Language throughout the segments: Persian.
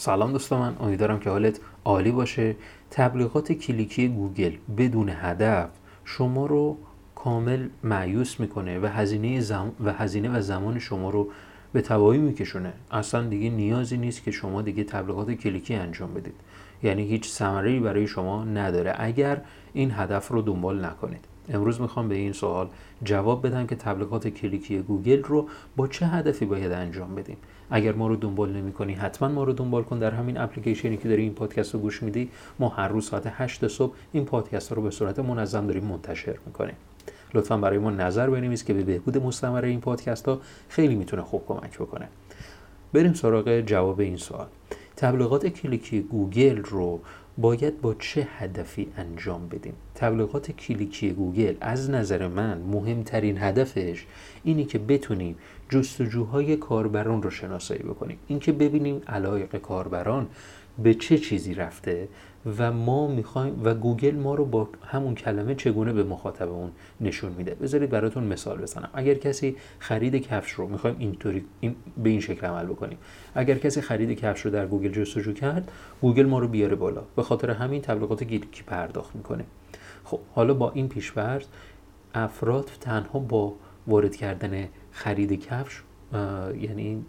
سلام دوستان من امیدوارم که حالت عالی باشه. تبلیغات کلیکی گوگل بدون هدف شما رو کامل مأیوس می‌کنه و هزینه زم... و هزینه و زمان شما رو به تباهی میکشونه. اصلا دیگه نیازی نیست که شما دیگه تبلیغات کلیکی انجام بدید. یعنی هیچ ثمره برای شما نداره. اگر این هدف رو دنبال نکنید. امروز می‌خوام به این سوال جواب بدم که تبلیغات کلیکی گوگل رو با چه هدفی باید انجام بدیم. اگر ما رو دنبال نمی کنی حتما ما رو دنبال کن در همین اپلیکیشنی که داری این پادکست رو گوش میدی. ما هر روز ساعت 8 صبح این پادکست رو به صورت منظم داریم منتشر می‌کنیم. لطفا برای ما نظر بنویس که به بهبود مستمر این پادکست ها خیلی می‌تونه خوب کمک بکنه. بریم سراغ جواب این سوال. تبلیغات کلیکی گوگل رو باید با چه هدفی انجام بدیم؟ تبلیغات کلیکی گوگل از نظر من مهمترین هدفش اینه که بتونیم جستجوهای کاربران رو شناسایی بکنیم. اینکه ببینیم علایق کاربران به چه چیزی رفته و ما می‌خوایم و گوگل ما رو با همون کلمه چگونه به مخاطب اون نشون میده؟ بذارید براتون مثال بزنم. اگر کسی خرید کفش رو می‌خوایم اینطوری این به این شکل عمل بکنیم. اگر کسی خرید کفش رو در گوگل جستجو کرد گوگل ما رو بیاره بالا. به خاطر همین تبلیغات کلیکی پرداخت می‌کنه. خب حالا با این پیش‌فرض افراد تنها با وارد کردن خرید کفش یعنی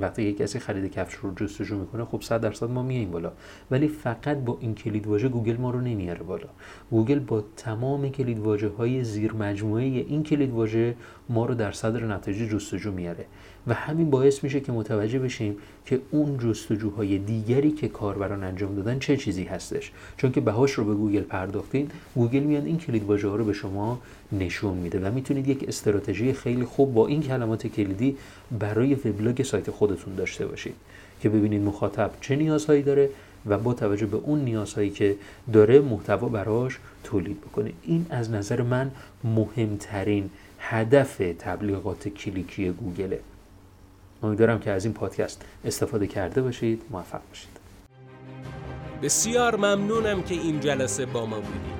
وقتی یک کسی خرید کفش رو جستجو می‌کنه خب 100 درصد ما میاییم بالا. ولی فقط با این کلید واژه گوگل ما رو نمیاره بالا. گوگل با تمام کلید واژه های زیر مجموعه این کلید واژه ما رو در صدر نتایج جستجو میاره. و همین باعث میشه که متوجه بشیم که اون جستجوهای دیگری که کاربران انجام دادن چه چیزی هستش. چون که بهاش رو به گوگل پرداختین گوگل میاد این کلید واژه ها رو به شما نشون میده و می‌تونید یک استراتژی خیلی خوب با این کلمات کلیدی برای وبلاگ سایت خودتون داشته باشید که ببینید مخاطب چه نیازهایی داره و با توجه به اون نیازهایی که داره محتوا براش تولید بکنه. این از نظر من مهمترین هدف تبلیغات کلیکی گوگله. امیدوارم که از این پادکست استفاده کرده باشید موفق باشید. بسیار ممنونم که این جلسه با ما بودید.